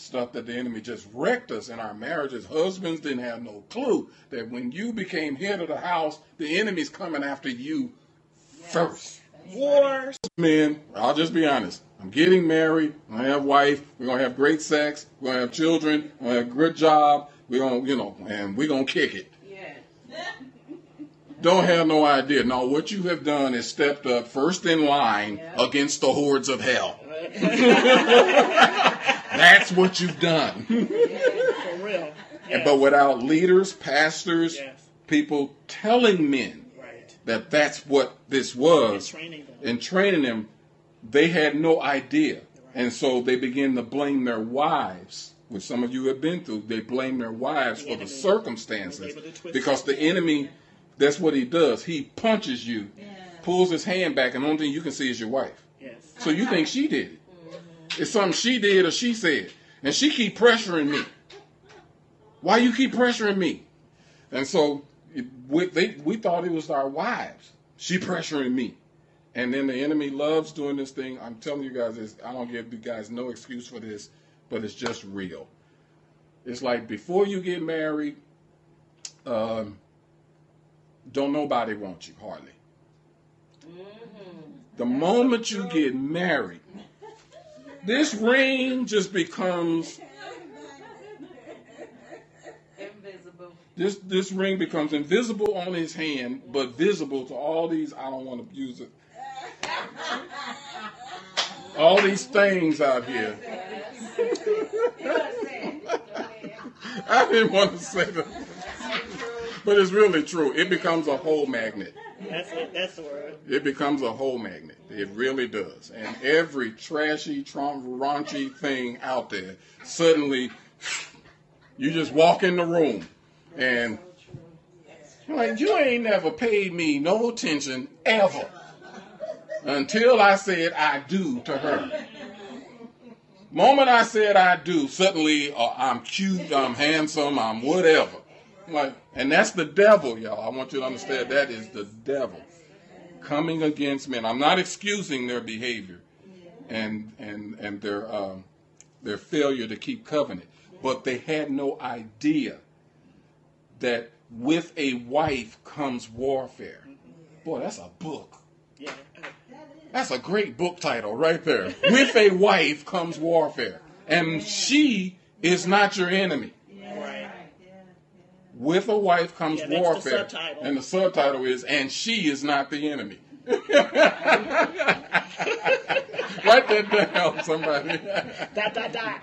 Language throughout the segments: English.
stuff that the enemy just wrecked us in our marriages. Husbands didn't have no clue that when you became head of the house, the enemy's coming after you first. Wars. Men, I'll just be honest. I'm getting married. I have a wife. We're gonna have great sex. We're gonna have children. We're gonna have a good job. We're gonna, you know, and we're gonna kick it. Don't have no idea. No, what you have done is stepped up first in line against the hordes of hell. That's what you've done. For real. And But without leaders, pastors, Yes. people telling men Right. that that's what this was Training them. and training them, they had no idea. And so they begin to blame their wives, which some of you have been through. They blame their wives The for the circumstances Was able to twist because the enemy, that's what he does. He punches you, pulls his hand back, and the only thing you can see is your wife. Yes. So you think she did it. It's something she did or she said. And she keep pressuring me. Why you keep pressuring me? And so it, we, they, we thought it was our wives. She pressuring me. And then the enemy loves doing this thing. I'm telling you guys this. I don't give you guys no excuse for this, but it's just real. It's like before you get married, um, don't nobody want you hardly. The moment you get married, this ring just becomes Invisible. this this ring becomes invisible on his hand, but visible to all these. I don't want to use it. All these things out here. I didn't want to say that, but it's really true. It becomes a whole magnet. That's it. That's the word. It becomes a whole magnet. It really does. And every trashy, trom- raunchy thing out there, suddenly you just walk in the room and like, you ain't never paid me no attention ever until I said I do to her. Moment I said I do, suddenly uh, I'm cute, I'm handsome, I'm whatever. Like, and that's the devil, y'all. I want you to understand that is the devil coming against men. I'm not excusing their behavior and and and their um, their failure to keep covenant, but they had no idea that with a wife comes warfare. Boy, that's a book. Yeah. That's a great book title right there. With a wife comes warfare, and she is not your enemy. Right. With a wife comes Yeah, the warfare, subtitle. and the subtitle is "and she is not the enemy." Write that down, somebody. Dot dot dot.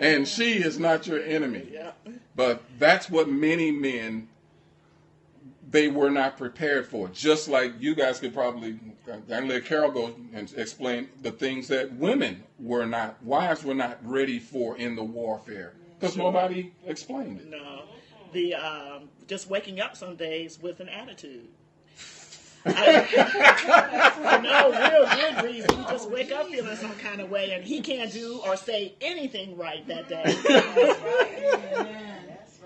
and she is not your enemy. yeah. But that's what many men they were not prepared for. Just like you guys could probably, and let Carol go and explain the things that women were not, wives were not ready for in the warfare because nobody explained it. No. The um, just waking up some days with an attitude. I, for no real good reason. You just wake up feeling some kind of way, and he can't do or say anything right that day. That's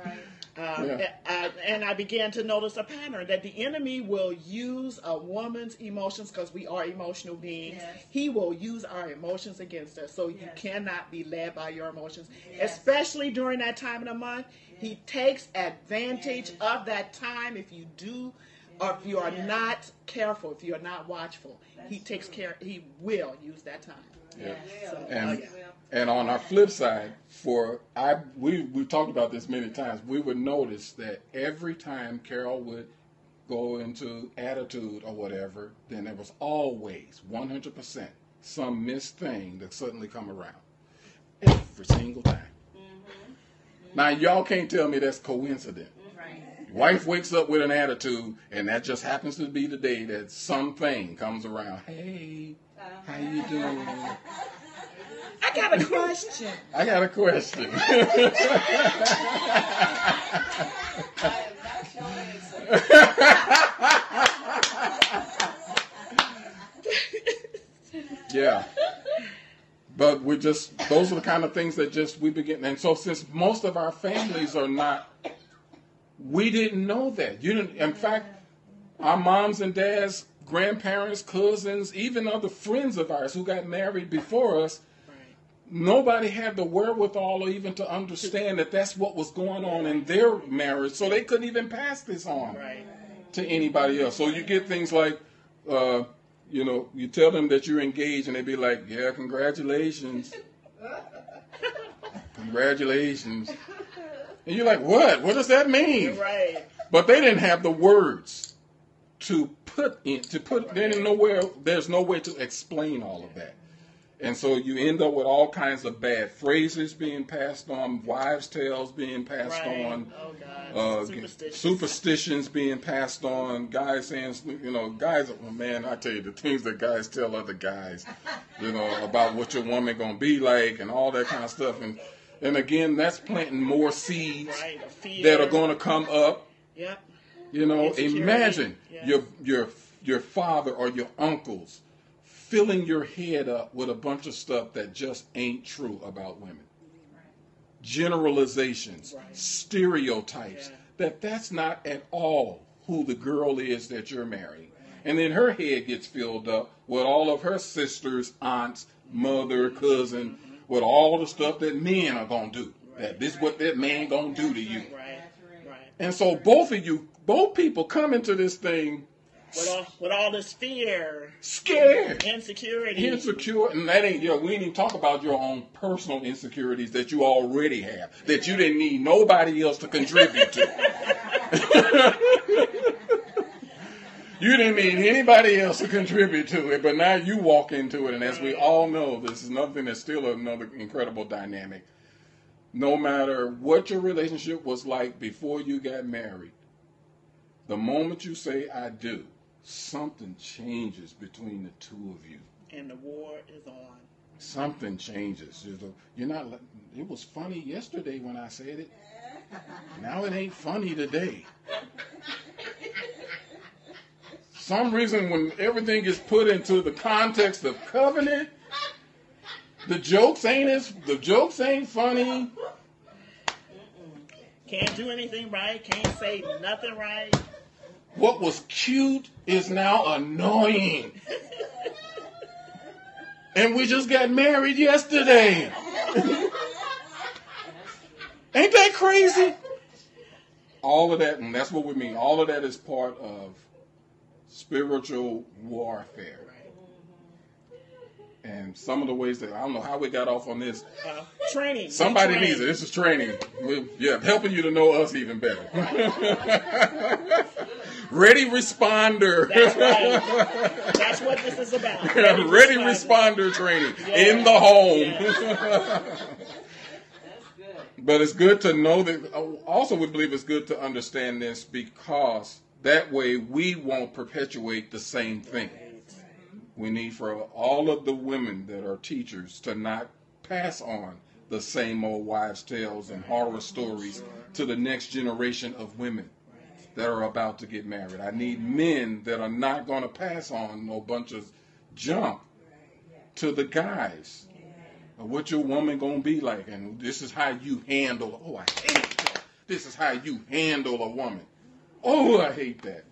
right. Um, Yeah. uh, and I began to notice a pattern that the enemy will use a woman's emotions because we are emotional beings. Yes. He will use our emotions against us. So you cannot be led by your emotions, Yes. especially during that time of the month. He takes advantage Yes. of that time if you do. Or if you are not careful, if you are not watchful, he takes true. care. He will use that time. Yeah. So, And oh, yeah. and on our flip side, for I we we talked about this many times. We would notice that every time Carol would go into attitude or whatever, then there was always 100% some missed thing that suddenly come around every single time. Mm-hmm. Now y'all can't tell me that's coincident. Mm-hmm. Right. Wife wakes up with an attitude, and that just happens to be the day that something comes around. Hey, how you doing? I got a question. I got a question. yeah. But we're just those are the kind of things that just we begin and so since most of our families are not we didn't know that. You didn't in fact our moms and dads, grandparents, cousins, even other friends of ours who got married before us, Right. nobody had the wherewithal or even to understand that that's what was going on in their marriage, so they couldn't even pass this on Right. to anybody else. So you get things like, uh, you know, you tell them that you're engaged, and they'd be like, "Yeah, congratulations, congratulations," and you're like, "What? What does that mean?" Right. But they didn't have the words to put in to put. There ain't nowhere. There's no way to explain all of that. And so you end up with all kinds of bad phrases being passed on, wives' tales being passed Right. on, Oh God. uh, Superstitious. superstitions being passed on, guys saying, you know, guys, oh, man, I tell you, the things that guys tell other guys, you know, about what your woman gonna be like and all that kind of stuff. And and again, that's planting more seeds Right. That are gonna come up. Yep. You know, Insecurity, imagine yes. your your your father or your uncles filling your head up with a bunch of stuff that just ain't true about women. Generalizations, Right. stereotypes Yeah. that that's not at all who the girl is that you're marrying. And then her head gets filled up with all of her sisters, aunts, mother, mm-hmm. cousin, mm-hmm. with all the stuff that men are gonna do. That this what that man gonna do to you. Right. Right. And so both of you, both people come into this thing With all with all this fear, scared, insecurity. insecure, and that ain't, you know, we didn't even talk about your own personal insecurities that you already have, that you didn't need nobody else to contribute to. you didn't need anybody else to contribute to it, but now you walk into it, and as we all know, this is nothing that's still another incredible dynamic. No matter what your relationship was like before you got married, the moment you say I do, something changes between the two of you. and the war is on. Something changes. You're not. It was funny yesterday when I said it. Now it ain't funny today. Some reason when everything gets put into the context of covenant, the jokes ain't as the jokes ain't funny. Can't do anything right. Can't say nothing right. What was cute is now annoying. and we just got married yesterday. Ain't that crazy? All of that, and that's what we mean. All of that is part of spiritual warfare. And some of the ways that I don't know how we got off on this. Uh, training. Somebody Training. needs it. This is training. We- Yeah, helping you to know us even better. Ready responder. That's right. That's what this is about. Ready responder training in the home. That's good. But it's good to know that. Also, we believe it's good to understand this because that way we won't perpetuate the same thing. We need for all of the women that are teachers to not pass on the same old wives' tales and horror stories to the next generation of women that are about to get married. I need men that are not going to pass on no bunch of junk to the guys. What your woman gonna be like, and this is how you handle. Oh, I hate that. This is how you handle a woman. Oh, I hate that.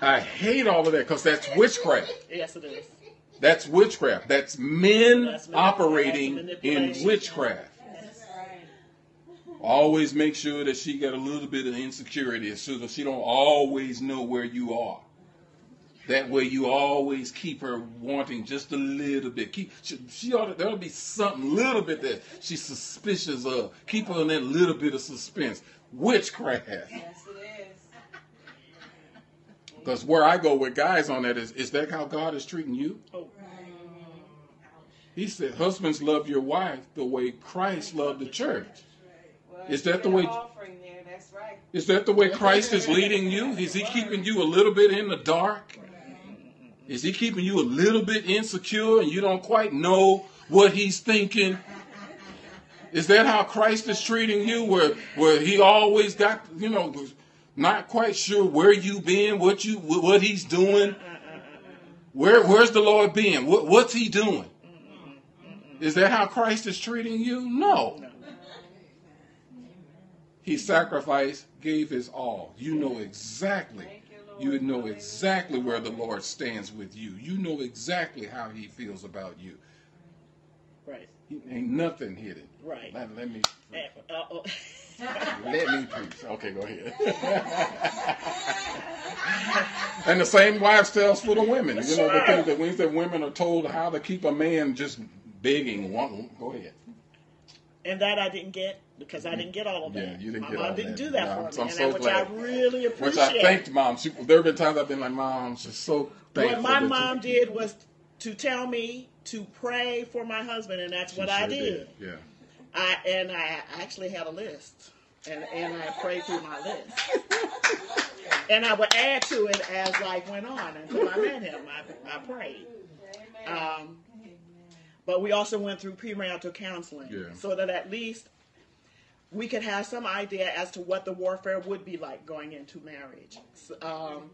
I hate all of that because that's witchcraft. Yes, it is. That's witchcraft. That's men That's operating in witchcraft. Always make sure that she got a little bit of insecurity so that she don't always know where you are. That way you always keep her wanting just a little bit. Keep she, she ought to, there'll be something little bit that she's suspicious of. Keep her in that little bit of suspense. Witchcraft. Yes, it is. Because where I go with guys on that is, is that how God is treating you? Oh, He said, husbands love your wife the way Christ loved the church. Well, Is that the way- Offering there. That's right. Is that the way Christ is leading you? Is he keeping you a little bit in the dark? Is he keeping you a little bit insecure and you don't quite know what he's thinking? Is that how Christ is treating you? Where where he always got, you know, not quite sure where you been, what you what he's doing? Where where's the Lord been? What, what's he doing? Is that how Christ is treating you? No. He sacrificed, gave his all. You know exactly you, you know exactly where the Lord stands with you. You know exactly how He feels about you. Right. Ain't nothing hidden. Right. Let, let me Eh, uh, oh. let me preach. Okay, go ahead. and the same wives tells for the women. You know the Sure. things that when the women are told how to keep a man just begging. Go ahead. And that I didn't get because I didn't get all of that. Yeah, you didn't My get mom all didn't that. do that No, for me, I'm and so which glad. I really appreciate. Which I thanked mom. She, there have been times I've been like, Mom, I'm so thankful. what my that you- mom did was to tell me to pray for my husband, and that's what I sure did. Yeah. I and I actually had a list, and and I prayed through my list, and I would add to it as life went on until I met him. I, I prayed. Um, but we also went through premarital counseling, Yeah. so that at least we could have some idea as to what the warfare would be like going into marriage. S- Um,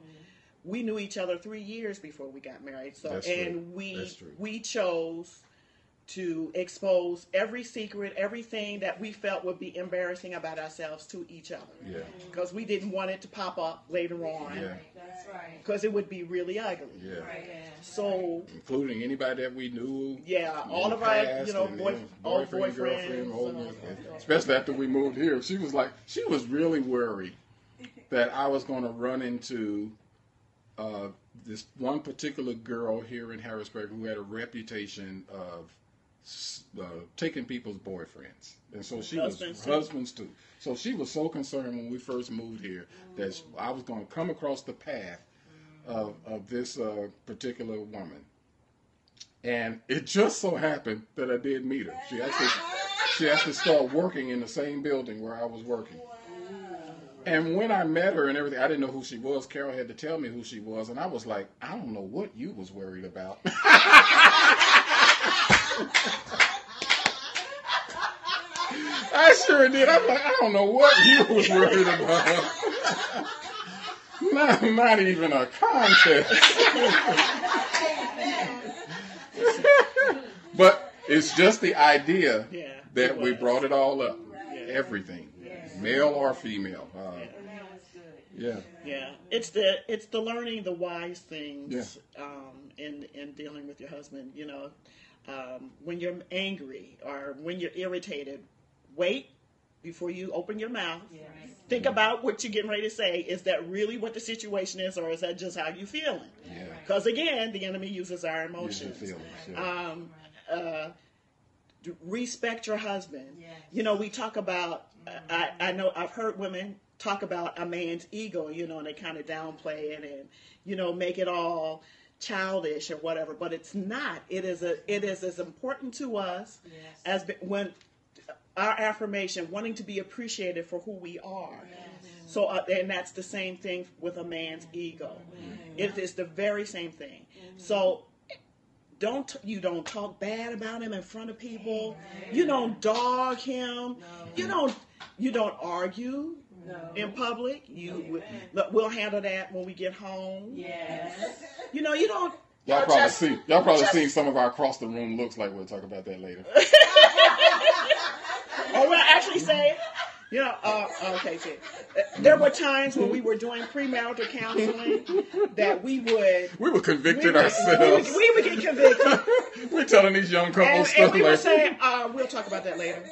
we knew each other three years before we got married, so That's and true. we we chose to expose every secret, everything that we felt would be embarrassing about ourselves to each other, Yeah. because we didn't want it to pop up later on, Yeah. That's right. because it would be really ugly. Yeah. Right. So Including anybody that we knew. yeah, in all of our you know and, boy, yeah, old boyfriend, boyfriends, girlfriend, old, uh, especially after we moved here. She was like, she was really worried that I was going to run into uh, this one particular girl here in Harrisburg who had a reputation of s- uh, taking people's boyfriends, and so she Husbands, was too. husbands too. So she was so concerned when we first moved here that I was going to come across the path of, of this uh, particular woman. And it just so happened that I did meet her. She actually she actually started working in the same building where I was working. And when I met her and everything, I didn't know who she was. Carol had to tell me who she was, and I was like, I don't know what you was worried about. I sure did. I'm like, I don't know what you was worried about. not, not even a contest. but it's just the idea Yeah, that we brought it all up. Yeah. Everything, male or female. Uh, yeah. Yeah, it's the it's the learning the wise things Yeah. um, in in dealing with your husband. You know, um, when you're angry or when you're irritated, wait before you open your mouth. Yes. Think about what you're getting ready to say. Is that really what the situation is, or is that just how you're feeling? Yeah. Because again, the enemy uses our Use your emotions. feelings. Um, uh, respect your husband. Yes. You know, we talk about. I, I know I've heard women talk about a man's ego. You know, and they kind of downplay it and you know make it all childish or whatever. But it's not. It is a. It is as important to us Yes. as when our affirmation, wanting to be appreciated for who we are. So, uh, and that's the same thing with a man's mm-hmm. ego. Mm-hmm. It is the very same thing. Mm-hmm. So, don't you don't talk bad about him in front of people. You don't dog him. You don't you don't argue No. in public. You look, we'll handle that when we get home. Yes. You know, you don't. Y'all probably just- see. Y'all probably just- seen some of our across the room looks like. We'll talk about that later. Or we'll actually say, you know, uh, okay, see, there were times when we were doing premarital counseling that we would. We were We convicted would, we, ourselves. would, we would get convicted, We're telling these young couples and, and stuff we would like. say, uh, "We'll talk about that later."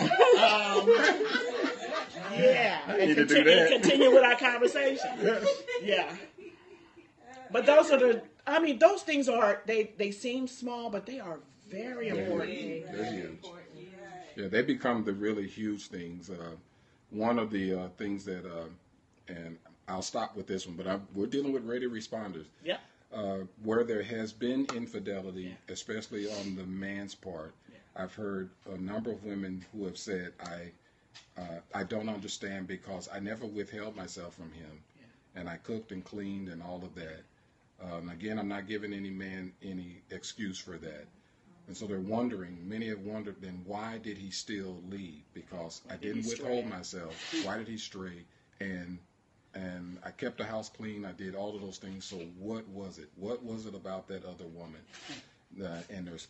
Um, yeah, I and need to do continue, that. continue with our conversation. Yeah, but those are the. I mean, those things are they they seem small, but they are very important. They're huge. Yeah, they become the really huge things. Uh, one of the uh, things that, uh, and I'll stop with this one, but I'm, we're dealing with ready responders. Yeah, Uh, where there has been infidelity, especially on the man's part, I've heard a number of women who have said, "I, uh, I don't understand because I never withheld myself from him, and I cooked and cleaned and all of that." Um, again, I'm not giving any man any excuse for that. And so they're wondering, many have wondered, then why did he still leave? Because I did he didn't withhold stray? myself. Why did he stray? And and I kept the house clean. I did all of those things. So what was it? What was it about that other woman? Uh, and there's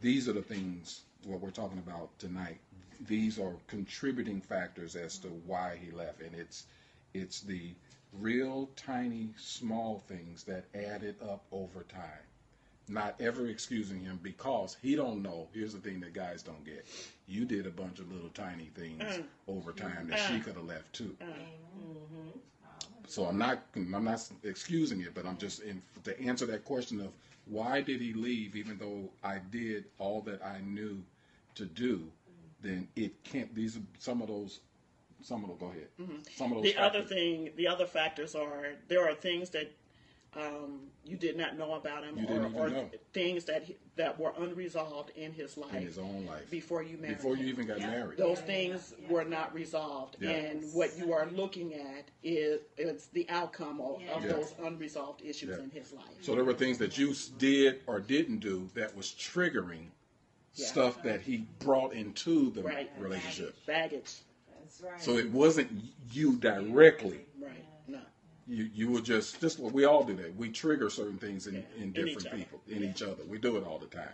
these are the things what we're talking about tonight. These are contributing factors as to why he left, and it's it's the real tiny, small things that added up over time. Not ever excusing him because he don't know. Here's the thing that guys don't get: you did a bunch of little tiny things mm. over time that she mm. could have left too. Mm. So I'm not I'm not excusing it, but I'm just in, to answer that question of why did he leave, even though I did all that I knew to do. Then it can't. These are some of those. Some of them. Go ahead. Mm-hmm. Some of those. The other thing, the other factors are there are things that um, you did not know about him, You or, didn't even or know. things that he, that were unresolved in his life in his own life before you married. before you even got married. those things were not resolved, Yeah. and what you are looking at is it's the outcome of, of Yeah. those unresolved issues Yeah. in his life. So there were things that you did or didn't do that was triggering Yeah. stuff that he brought into the Right. relationship. Baggage, That's right. So it wasn't you directly. right? You you were just just we all do that. We trigger certain things in, Yeah. in In different other. people, in each other. We do it all the time.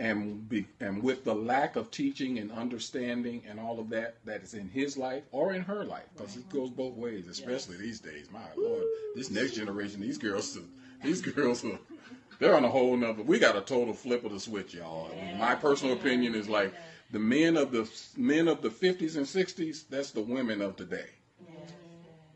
And be, and with the lack of teaching and understanding and all of that that is in his life or in her life, because it goes both ways, especially these days. My lord, this next generation, these girls, these girls are they're on a whole nother. We got a total flip of the switch, y'all. My personal opinion is like the men of the men of the 50s and 60s. That's the women of today.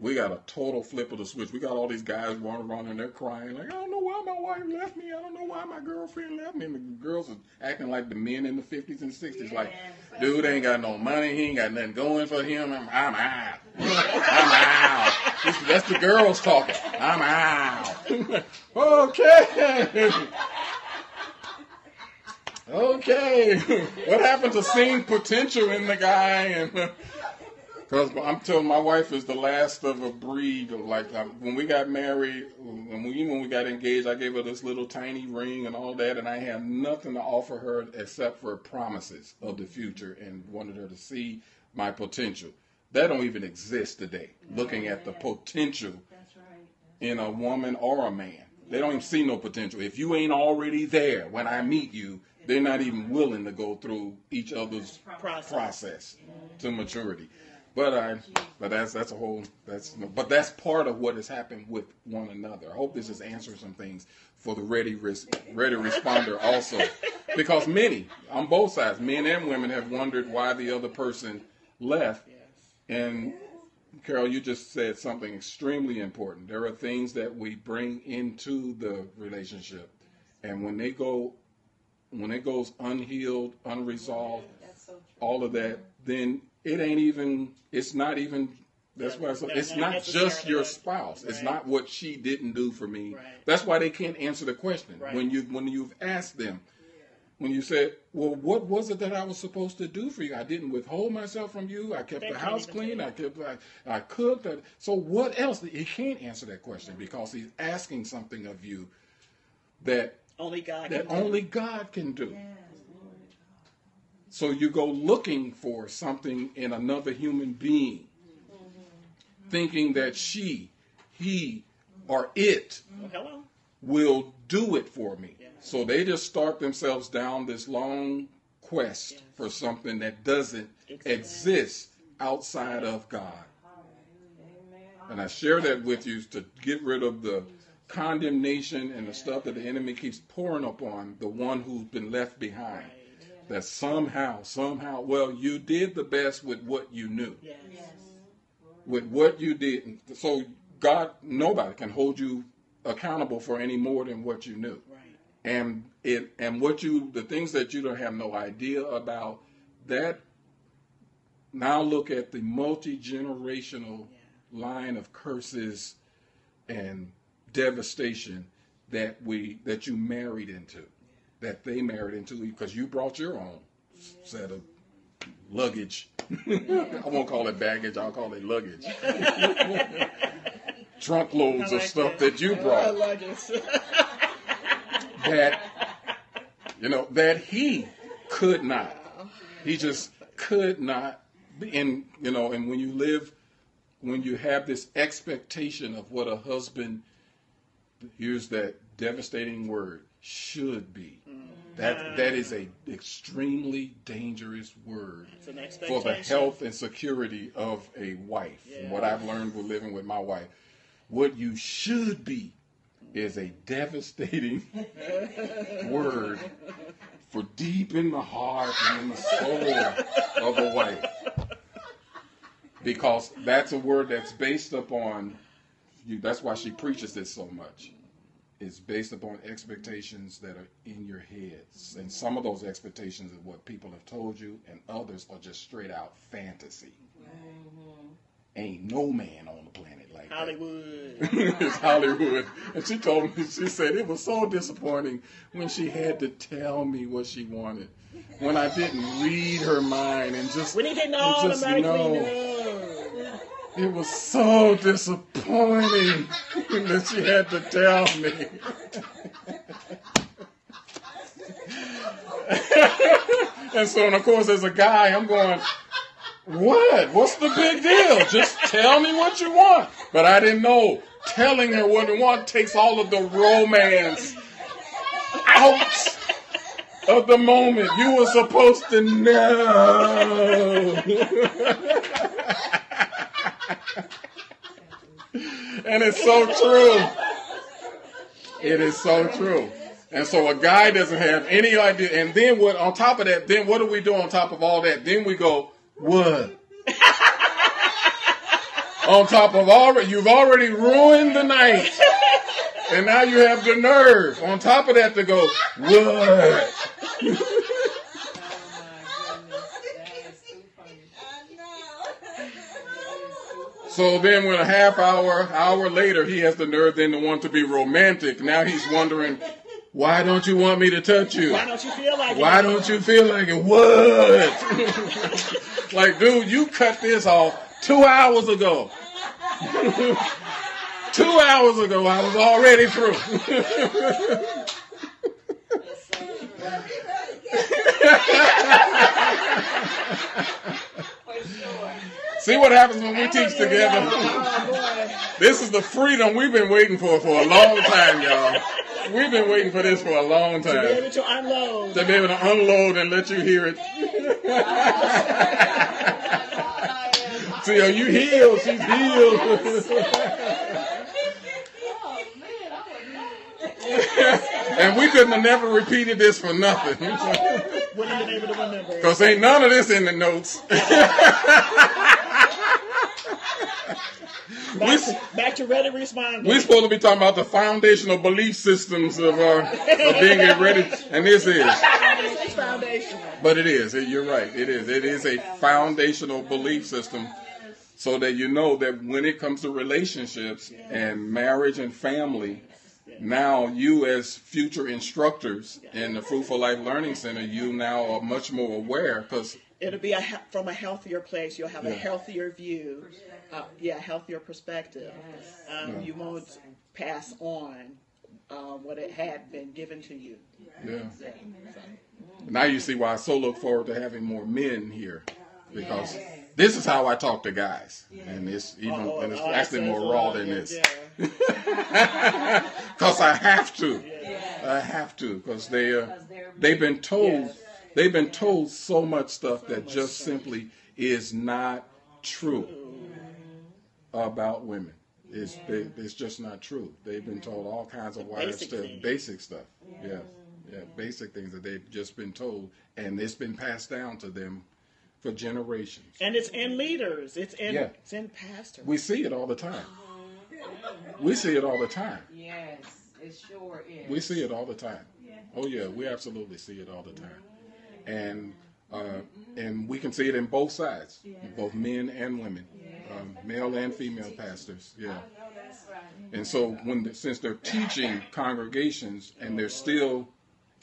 We got a total flip of the switch. We got all these guys running around and they're crying like, I don't know why my wife left me. I don't know why my girlfriend left me. And the girls are acting like the men in the 50s and 60s. Like, dude ain't got no money. He ain't got nothing going for him. I'm, I'm out. I'm out. This- that's the girls talking. I'm out. okay. okay. what happened to seeing potential in the guy and because I'm telling my wife is the last of a breed. Like um, when we got married, when we when we got engaged, I gave her this little tiny ring and all that, and I had nothing to offer her except for promises of the future, and wanted her to see my potential. That don't even exist today. Looking at the potential in a woman or a man, they don't even see no potential. If you ain't already there when I meet you, they're not even willing to go through each other's process. process to maturity. But I, but that's that's a whole that's but that's part of what has happened with one another. I hope this is answering some things for the ready res, ready responder also, because many on both sides, men and women, have wondered why the other person left. Yes. And Carol, you just said something extremely important. There are things that we bring into the relationship, and when they go, when it goes unhealed, unresolved, so all of that, then it ain't even. It's not even. That's why it's, it's Not just your spouse. It's not what she didn't do for me. That's why they can't answer the question when you when you've asked them. When you said, "Well, what was it that I was supposed to do for you? I didn't withhold myself from you. I kept They the house clean. I kept I, I cooked. I, so what else? He can't answer that question because he's asking something of you that Only God. that can do. only God can do. Yes, glory to God. So you go looking for something in another human being, thinking that she, he, or it Oh, will do it for me. Yeah. So they just start themselves down this long quest Yes. for something that doesn't Exactly. exist outside of God. And I share that with you to get rid of the condemnation and the stuff that the enemy keeps pouring upon the one who's been left behind. That somehow, somehow, well, you did the best with what you knew, Yes. Yes. with what you did. So God, nobody can hold you accountable for any more than what you knew. Right. And it, and what you, the things that you don't have no idea about, that. Now look at the multi generational line of curses and devastation that we that you married into, that they married into because you brought your own set of luggage. I won't call it baggage. I'll call it luggage. Trunk loads I of stuff that. that you brought like that you know that he could not. He just could not. Be, and you know, and when you live, when you have this expectation of what a husband, here's that devastating word, should be. That that is a extremely dangerous word for the health and security of a wife. From what I've learned with living with my wife, what you should be is a devastating word for deep in the heart and in the soul of a wife. Because that's a word that's based upon you. That's why she preaches this so much. It's based upon expectations that are in your heads. And some of those expectations are what people have told you, and others are just straight out fantasy. Mm-hmm. Ain't no man on the planet like that. Hollywood. it's Hollywood. And she told me, she said it was so disappointing when she had to tell me what she wanted. When I didn't read her mind and just, When he didn't and just automatically know. It was so disappointing that she had to tell me. and so, and of course, as a guy, I'm going, what? What's the big deal? Just tell me what you want. But I didn't know. Telling her what you want takes all of the romance out of the moment. You were supposed to know. and it's so true. It is so true. And so a guy doesn't have any idea. And then what? On top of that, then what do we do on top of all that? Then we go, what? on top of already, you've already ruined the night, and now you have the nerve. On top of that, to go, what? So then, when a half hour, hour later, he has the nerve then to want to be romantic. Now he's wondering, why don't you want me to touch you? Why don't you feel like Why it? don't you feel like it? What? like, dude, you cut this off two hours ago. two hours ago, I was already through. For sure. See what happens when we teach together? This is the freedom we've been waiting for for a long time, y'all. We've been waiting for this for a long time. To Be able to unload. To be able to unload and let you hear it. See, are you healed? She's healed. And we couldn't have never repeated this for nothing. Wouldn't have been able to remember. Because ain't none of this in the notes. Back to, back to ready responder. We're supposed to be talking about the foundational belief systems of, uh, of being a ready, and this is. But it is. It- You're right. It is. It is a foundational belief system so that you know that when it comes to relationships and marriage and family, now you as future instructors in the Fruitful Life Learning Center, you now are much more aware because It'll be a, he- from a healthier place. You'll have a healthier view. Uh, yeah, healthier perspective. Um, You won't pass on um, what it had been given to you. yeah. Now you see why I so look forward to having more men here because this is how I talk to guys, and it's even Oh, and it's oh, actually more raw than good, this. yeah. Because I have to. Yes. I have to because they uh, Because they're they've been told Yes. they've been told so much stuff that just simply is not true about women. It's they, it's just not true. They've been told all kinds of wild stuff, things. basic stuff. Yeah, yeah, basic things that they've just been told, and it's been passed down to them for generations. And it's in leaders. It's in Yeah. it's in pastors. We see it all the time. We see it all the time. Yes, it sure is. We see it all the time. Oh yeah, we absolutely see it all the time, and uh, and we can see it in both sides, both men and women, um, male and female pastors. Yeah, No, that's right. and so when the, since they're teaching congregations and they're still,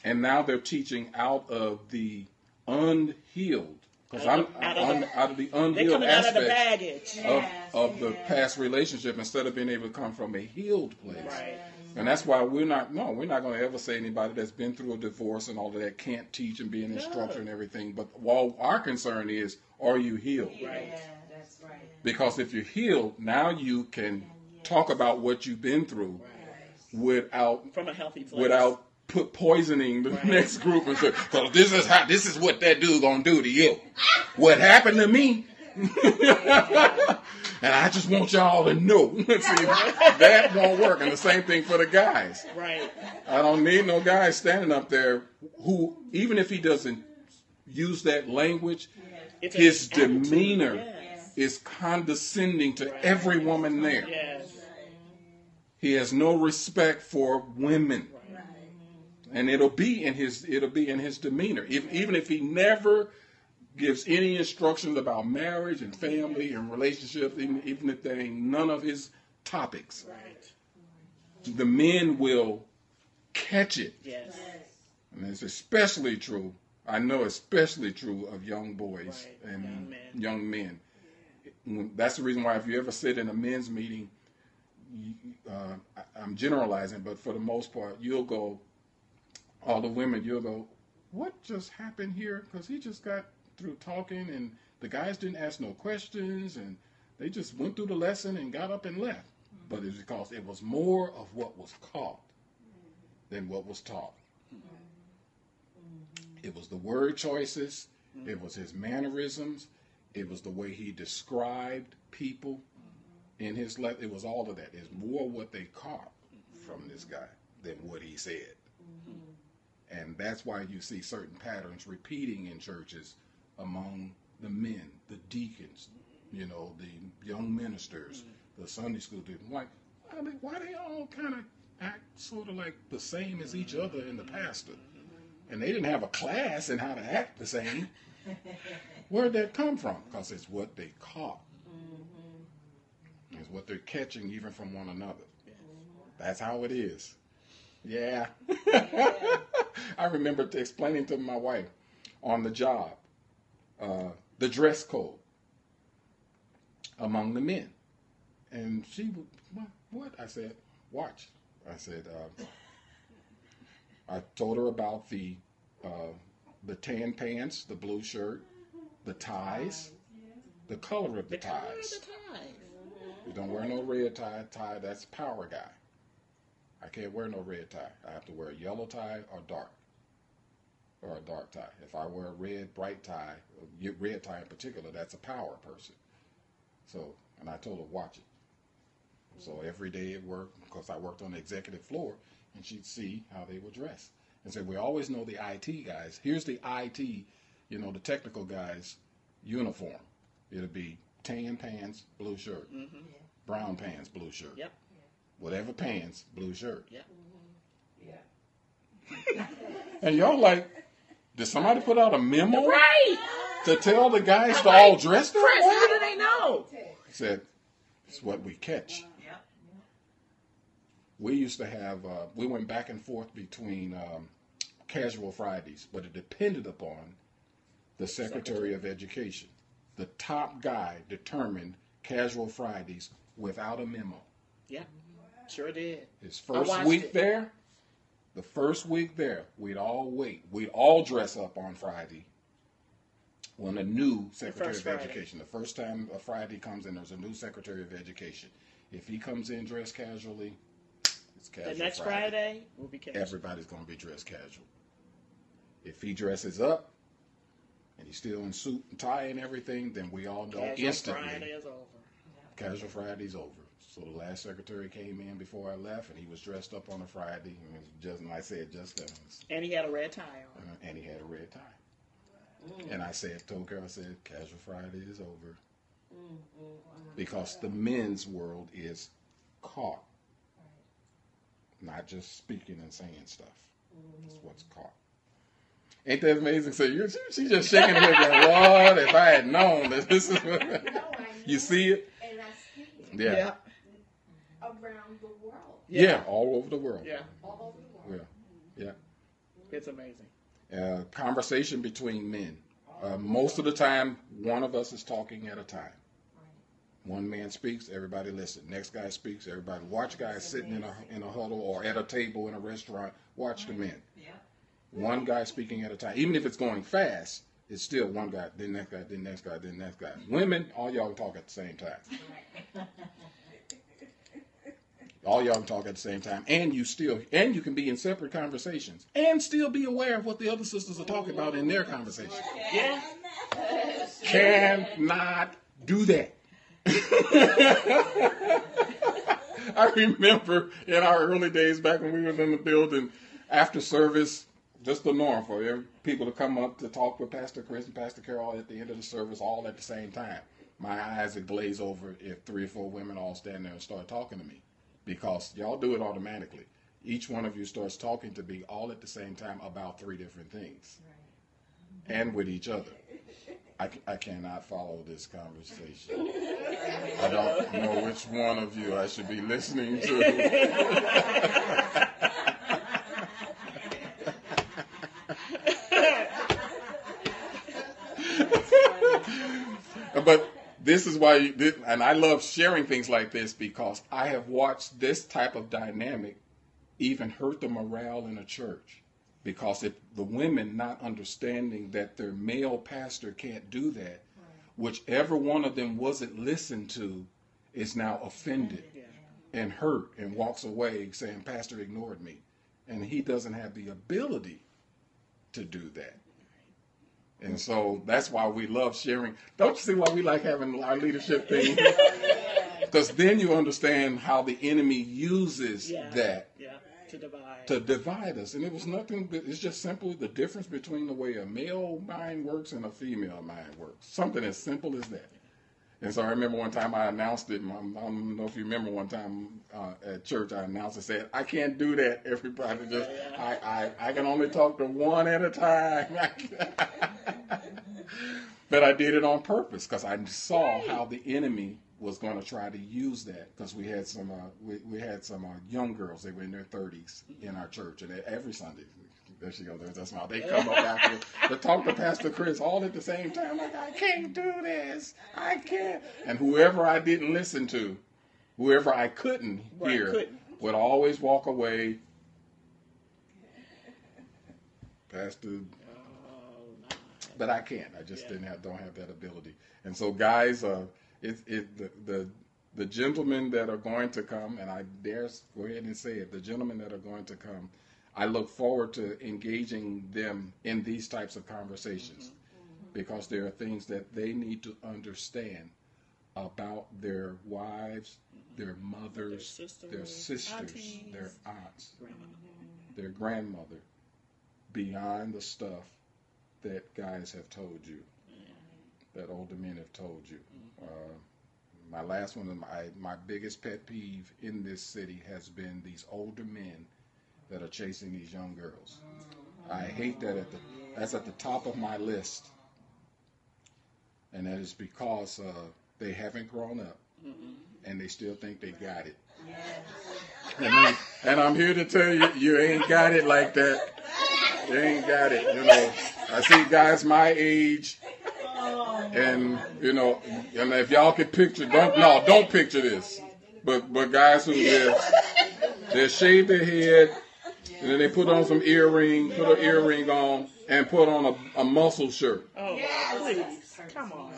and now they're teaching out of the unhealed, because I'm Out of I'm the- out of the unhealed coming out of the aspects baggage. of, of the past relationship instead of being able to come from a healed place. Right. And that's why we're not, no, we're not going to ever say anybody that's been through a divorce and all of that can't teach and be an instructor and everything. But all our concern is, are you healed? Right. Yeah, that's right. Because if you're healed, now you can talk about what you've been through without From a healthy place. without put poisoning the Right. next group and say, "So this is how this is what that dude gonna do to you." What happened to me? and I just want y'all to know. See, that won't work. And the same thing for the guys. Right. I don't need no guy standing up there who, even if he doesn't use that language, It's his demeanor Yes. is condescending to every woman there. Yes. He has no respect for women. And it'll be in his it'll be in his demeanor. If, even if he never gives any instructions about marriage and family and relationships, even, even if they ain't none of his topics, Right. the men will catch it. Yes. And it's especially true, I know especially true of young boys Right. and Young men. young men. When- That's the reason why if you ever sit in a men's meeting, uh, I'm generalizing, but for the most part, you'll go, all the women, you'll go, what just happened here? Because he just got through talking and the guys didn't ask no questions and they just went through the lesson and got up and left. Mm-hmm. But it's because it was more of what was caught mm-hmm. than what was taught. Mm-hmm. It was the word choices, it was his mannerisms, it was the way he described people in his le It was all of that. It's more what they caught from this guy than what he said. And that's why you see certain patterns repeating in churches among the men, the deacons, you know, the young ministers, mm-hmm. the Sunday school students. Like, why they, why they all kind of act sort of like the same as each mm-hmm. other and the pastor? And they didn't have a class in how to act the same. Where'd that come from? Because it's what they caught. Mm-hmm. It's what they're catching even from one another. That's how it is. Yeah. I remember t- explaining to my wife on the job uh, the dress code among the men. And she, w- what? what? I said, watch. I said, uh, I told her about the uh, the tan pants, the blue shirt, the ties, the color of the, The color of ties. the ties. You don't wear no red tie. Tie, that's power guy. I can't wear no red tie. I have to wear a yellow tie or dark, or a dark tie. If I wear a red bright tie, red tie in particular, that's a power person. So, and I told her watch it. So every day at work, because I worked on the executive floor, and she'd see how they were dressed, and said, "We always know the IT guys. Here's the IT, you know, the technical guys' uniform. It'll be tan pants, blue shirt, mm-hmm. brown pants, blue shirt, Yep. Whatever pants, blue shirt." Yep. Yeah. And y'all like, did somebody put out a memo Right. to tell the guys I'm to like, all dress that Chris, how do they know? He said, it's what we catch. Yep. We used to have, uh, we went back and forth between um, casual Fridays, but it depended upon the Secretary of Education. The top guy determined casual Fridays without a memo. Yep. Sure did. His first week it. there, the first week there, we'd all wait. We'd all dress up on Friday when a new Secretary first of Friday. Education, the first time a Friday comes in, there's a new Secretary of Education. If he comes in dressed casually, it's casual. The next Friday will be casual. everybody's going to be dressed casual. If he dresses up and he's still in suit and tie and everything, then we all know Casual instantly Friday is over. casual Friday's over. So the last secretary came in before I left, and he was dressed up on a Friday, and it was just like I said, just guns, And he had a red tie on. uh, and he had a red tie. And I said, told her, I said, casual Friday is over, because the men's world is caught, not just speaking and saying stuff. It's what's caught. Ain't that amazing? So you, she, she just shaking her head, going, "What? If I had known that this is what No, I you see it." And I see it Yeah. Around the world, Yeah, all over the world. Yeah. all over the world. Yeah, yeah. It's amazing. Uh, conversation between men. Uh, most of the time, one of us is talking at a time. One man speaks, everybody listen. Next guy speaks, everybody watch. Guys sitting in a in a huddle or at a table in a restaurant, watch the men. Yep. One guy speaking at a time. Even if it's going fast, it's still one guy, then next guy, then next guy, then next guy. Women, all y'all talk at the same time. All y'all can talk at the same time, and you still and you can be in separate conversations and still be aware of what the other sisters are talking about in their conversation. Yeah. Cannot do that. I remember in our early days back when we were in the building after service, just the norm for every, people to come up to talk with Pastor Chris and Pastor Carol at the end of the service, all at the same time. My eyes would glaze over if three or four women all stand there and start talking to me because y'all do it automatically. Each one of you starts talking to me all at the same time about three different things and with each other. I, I cannot follow this conversation. I don't know which one of you I should be listening to. but this is why, you, this, and I love sharing things like this because I have watched this type of dynamic even hurt the morale in a church. Because if the women not understanding that their male pastor can't do that, whichever one of them wasn't listened to is now offended and hurt and walks away saying, Pastor ignored me. And he doesn't have the ability to do that. And so that's why we love sharing. Don't you see why we like having our leadership thing? Because then you understand how the enemy uses Yeah. that Yeah. To divide. to divide us. And it was nothing, but it's just simply the difference between the way a male mind works and a female mind works. Something as simple as that. And so I remember one time I announced it. I don't know if you remember one time uh, at church I announced and said, "I can't do that. Everybody just I, I I can only talk to one at a time." but I did it on purpose because I saw how the enemy was going to try to use that because we had some uh, we, we had some uh, young girls. They were in their thirties in our church, and every Sunday. There she goes. There's that smile. They come up after to talk to Pastor Chris all at the same time. Like I can't do this. I can't. And whoever I didn't listen to, whoever I couldn't Right, hear, couldn't. would always walk away. Pastor Oh, but I can't. I just Yeah. didn't have, don't have that ability. And so, guys, uh, it, it the, the the gentlemen that are going to come, and I dare go ahead and say it, the gentlemen that are going to come, I look forward to engaging them in these types of conversations mm-hmm. Mm-hmm. because there are things that they need to understand about their wives, mm-hmm. their mothers, sisters, their sisters, aunties. their aunts, Grandma. their grandmother, beyond the stuff that guys have told you, that older men have told you. Uh, my last one, my my biggest pet peeve in this city has been these older men that are chasing these young girls. I hate that at the that's at the top of my list, and that is because uh, they haven't grown up and they still think they got it. And I'm, and I'm here to tell you, you ain't got it like that. You ain't got it. You know, I see guys my age, and you know, and if y'all could picture, don't no, don't picture this. But but guys who they shave their head, and then they put on some earring, put an earring on, and put on a, a muscle shirt. Oh, please. Come on.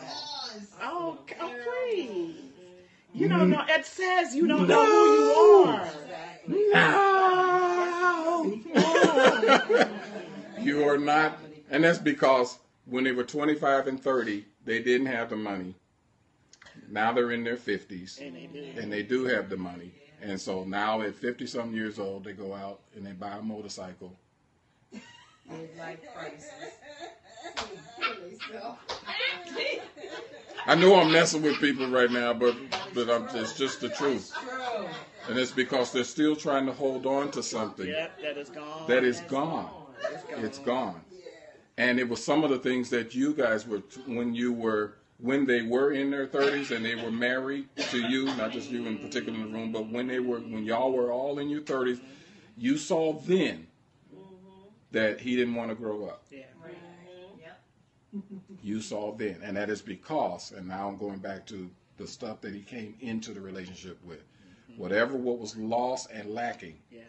Oh, c- oh, please. You don't mm. know. It says you don't know who you are. No. you are not, and that's because when they were 25 and 30, they didn't have the money. Now they're in their 50s, And they do. and they do have the money. And so now at 50 some years old, they go out and they buy a motorcycle. Midlife crisis. I know I'm messing with people right now, but but I'm, it's just the truth, and it's because they're still trying to hold on to something Yep, that is gone. that is gone. It's gone. It's gone. And it was some of the things that you guys were when you were when they were in their 30s and they were married to you, not just you in particular in the room, but when they were when y'all were all in your 30s, you saw then that he didn't want to grow up. Yeah. Yep. You saw then, and that is because, and now I'm going back to the stuff that he came into the relationship with. Mm-hmm. Whatever what was lost and lacking Yeah.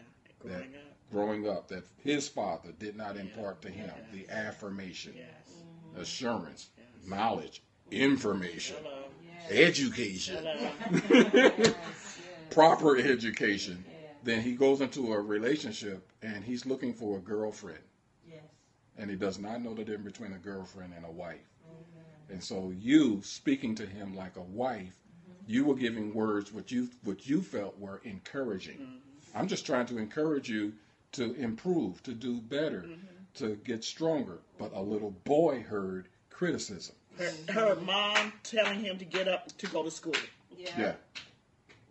that Growing up. growing up that his father did not impart to him the affirmation, Yes. assurance, knowledge, information, Hello. education. Yes, yes. proper education, Yeah. then he goes into a relationship and he's looking for a girlfriend. Yes. and he does not know the difference between a girlfriend and a wife. Mm-hmm. And so you speaking to him like a wife, mm-hmm. you were giving words what you what you felt were encouraging. Mm-hmm. I'm just trying to encourage you to improve, to do better, to get stronger. But a little boy heard criticism. Her, her mom telling him to get up to go to school. Yeah. Yeah,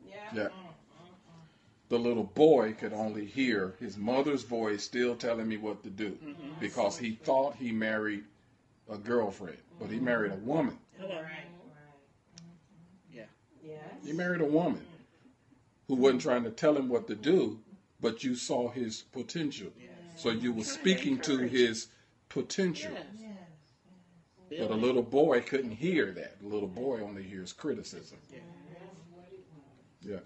Yeah. yeah. Mm, mm, mm. The little boy could only hear his mother's voice still telling me what to do mm-hmm. because he thought he married a girlfriend, but he married a woman. Hello. Right. Right. Yeah. Yes. You married a woman who wasn't trying to tell him what to do, but you saw his potential. So you were speaking to his potential. Yes. Yes. But a little boy couldn't hear that. A little boy only hears criticism. Yeah.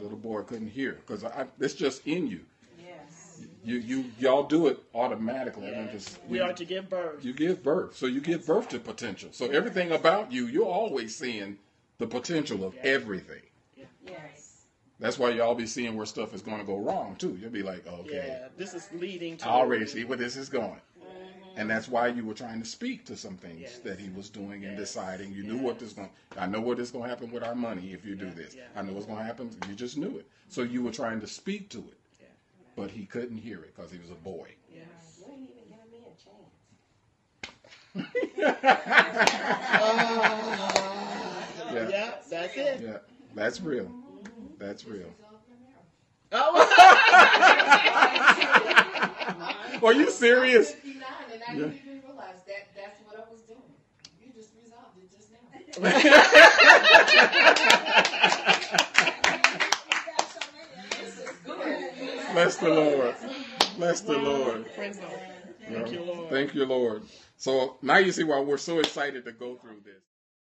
Little boy couldn't hear because it's just in you. Yes. You you y'all do it automatically. I don't just We are to give birth. you give birth. So you give birth to potential. So everything about you, you're always seeing the potential of everything. Yes. That's why y'all be seeing where stuff is going to go wrong too. You'll be like, okay, Yeah. This is leading to. I already see where this is going. And that's why you were trying to speak to some things Yes. that he was doing and Yes. deciding. You knew what this going. I know what is going to happen with our money if you do this. Yeah. I know what's going to happen. You just knew it. So you were trying to speak to it, Yeah. but he couldn't hear it because he was a boy. Yes. You ain't even giving me a chance. Yeah, Yeah, that's it. yeah, that's real. That's real. Oh, Are you serious? 59, I Yeah. didn't even realize that that's what I was doing. You just resolved it just now. Bless the Lord. Bless the Lord. praise the Lord. Thank you, Lord. Thank you, Lord. So now you see why we're so excited to go through this.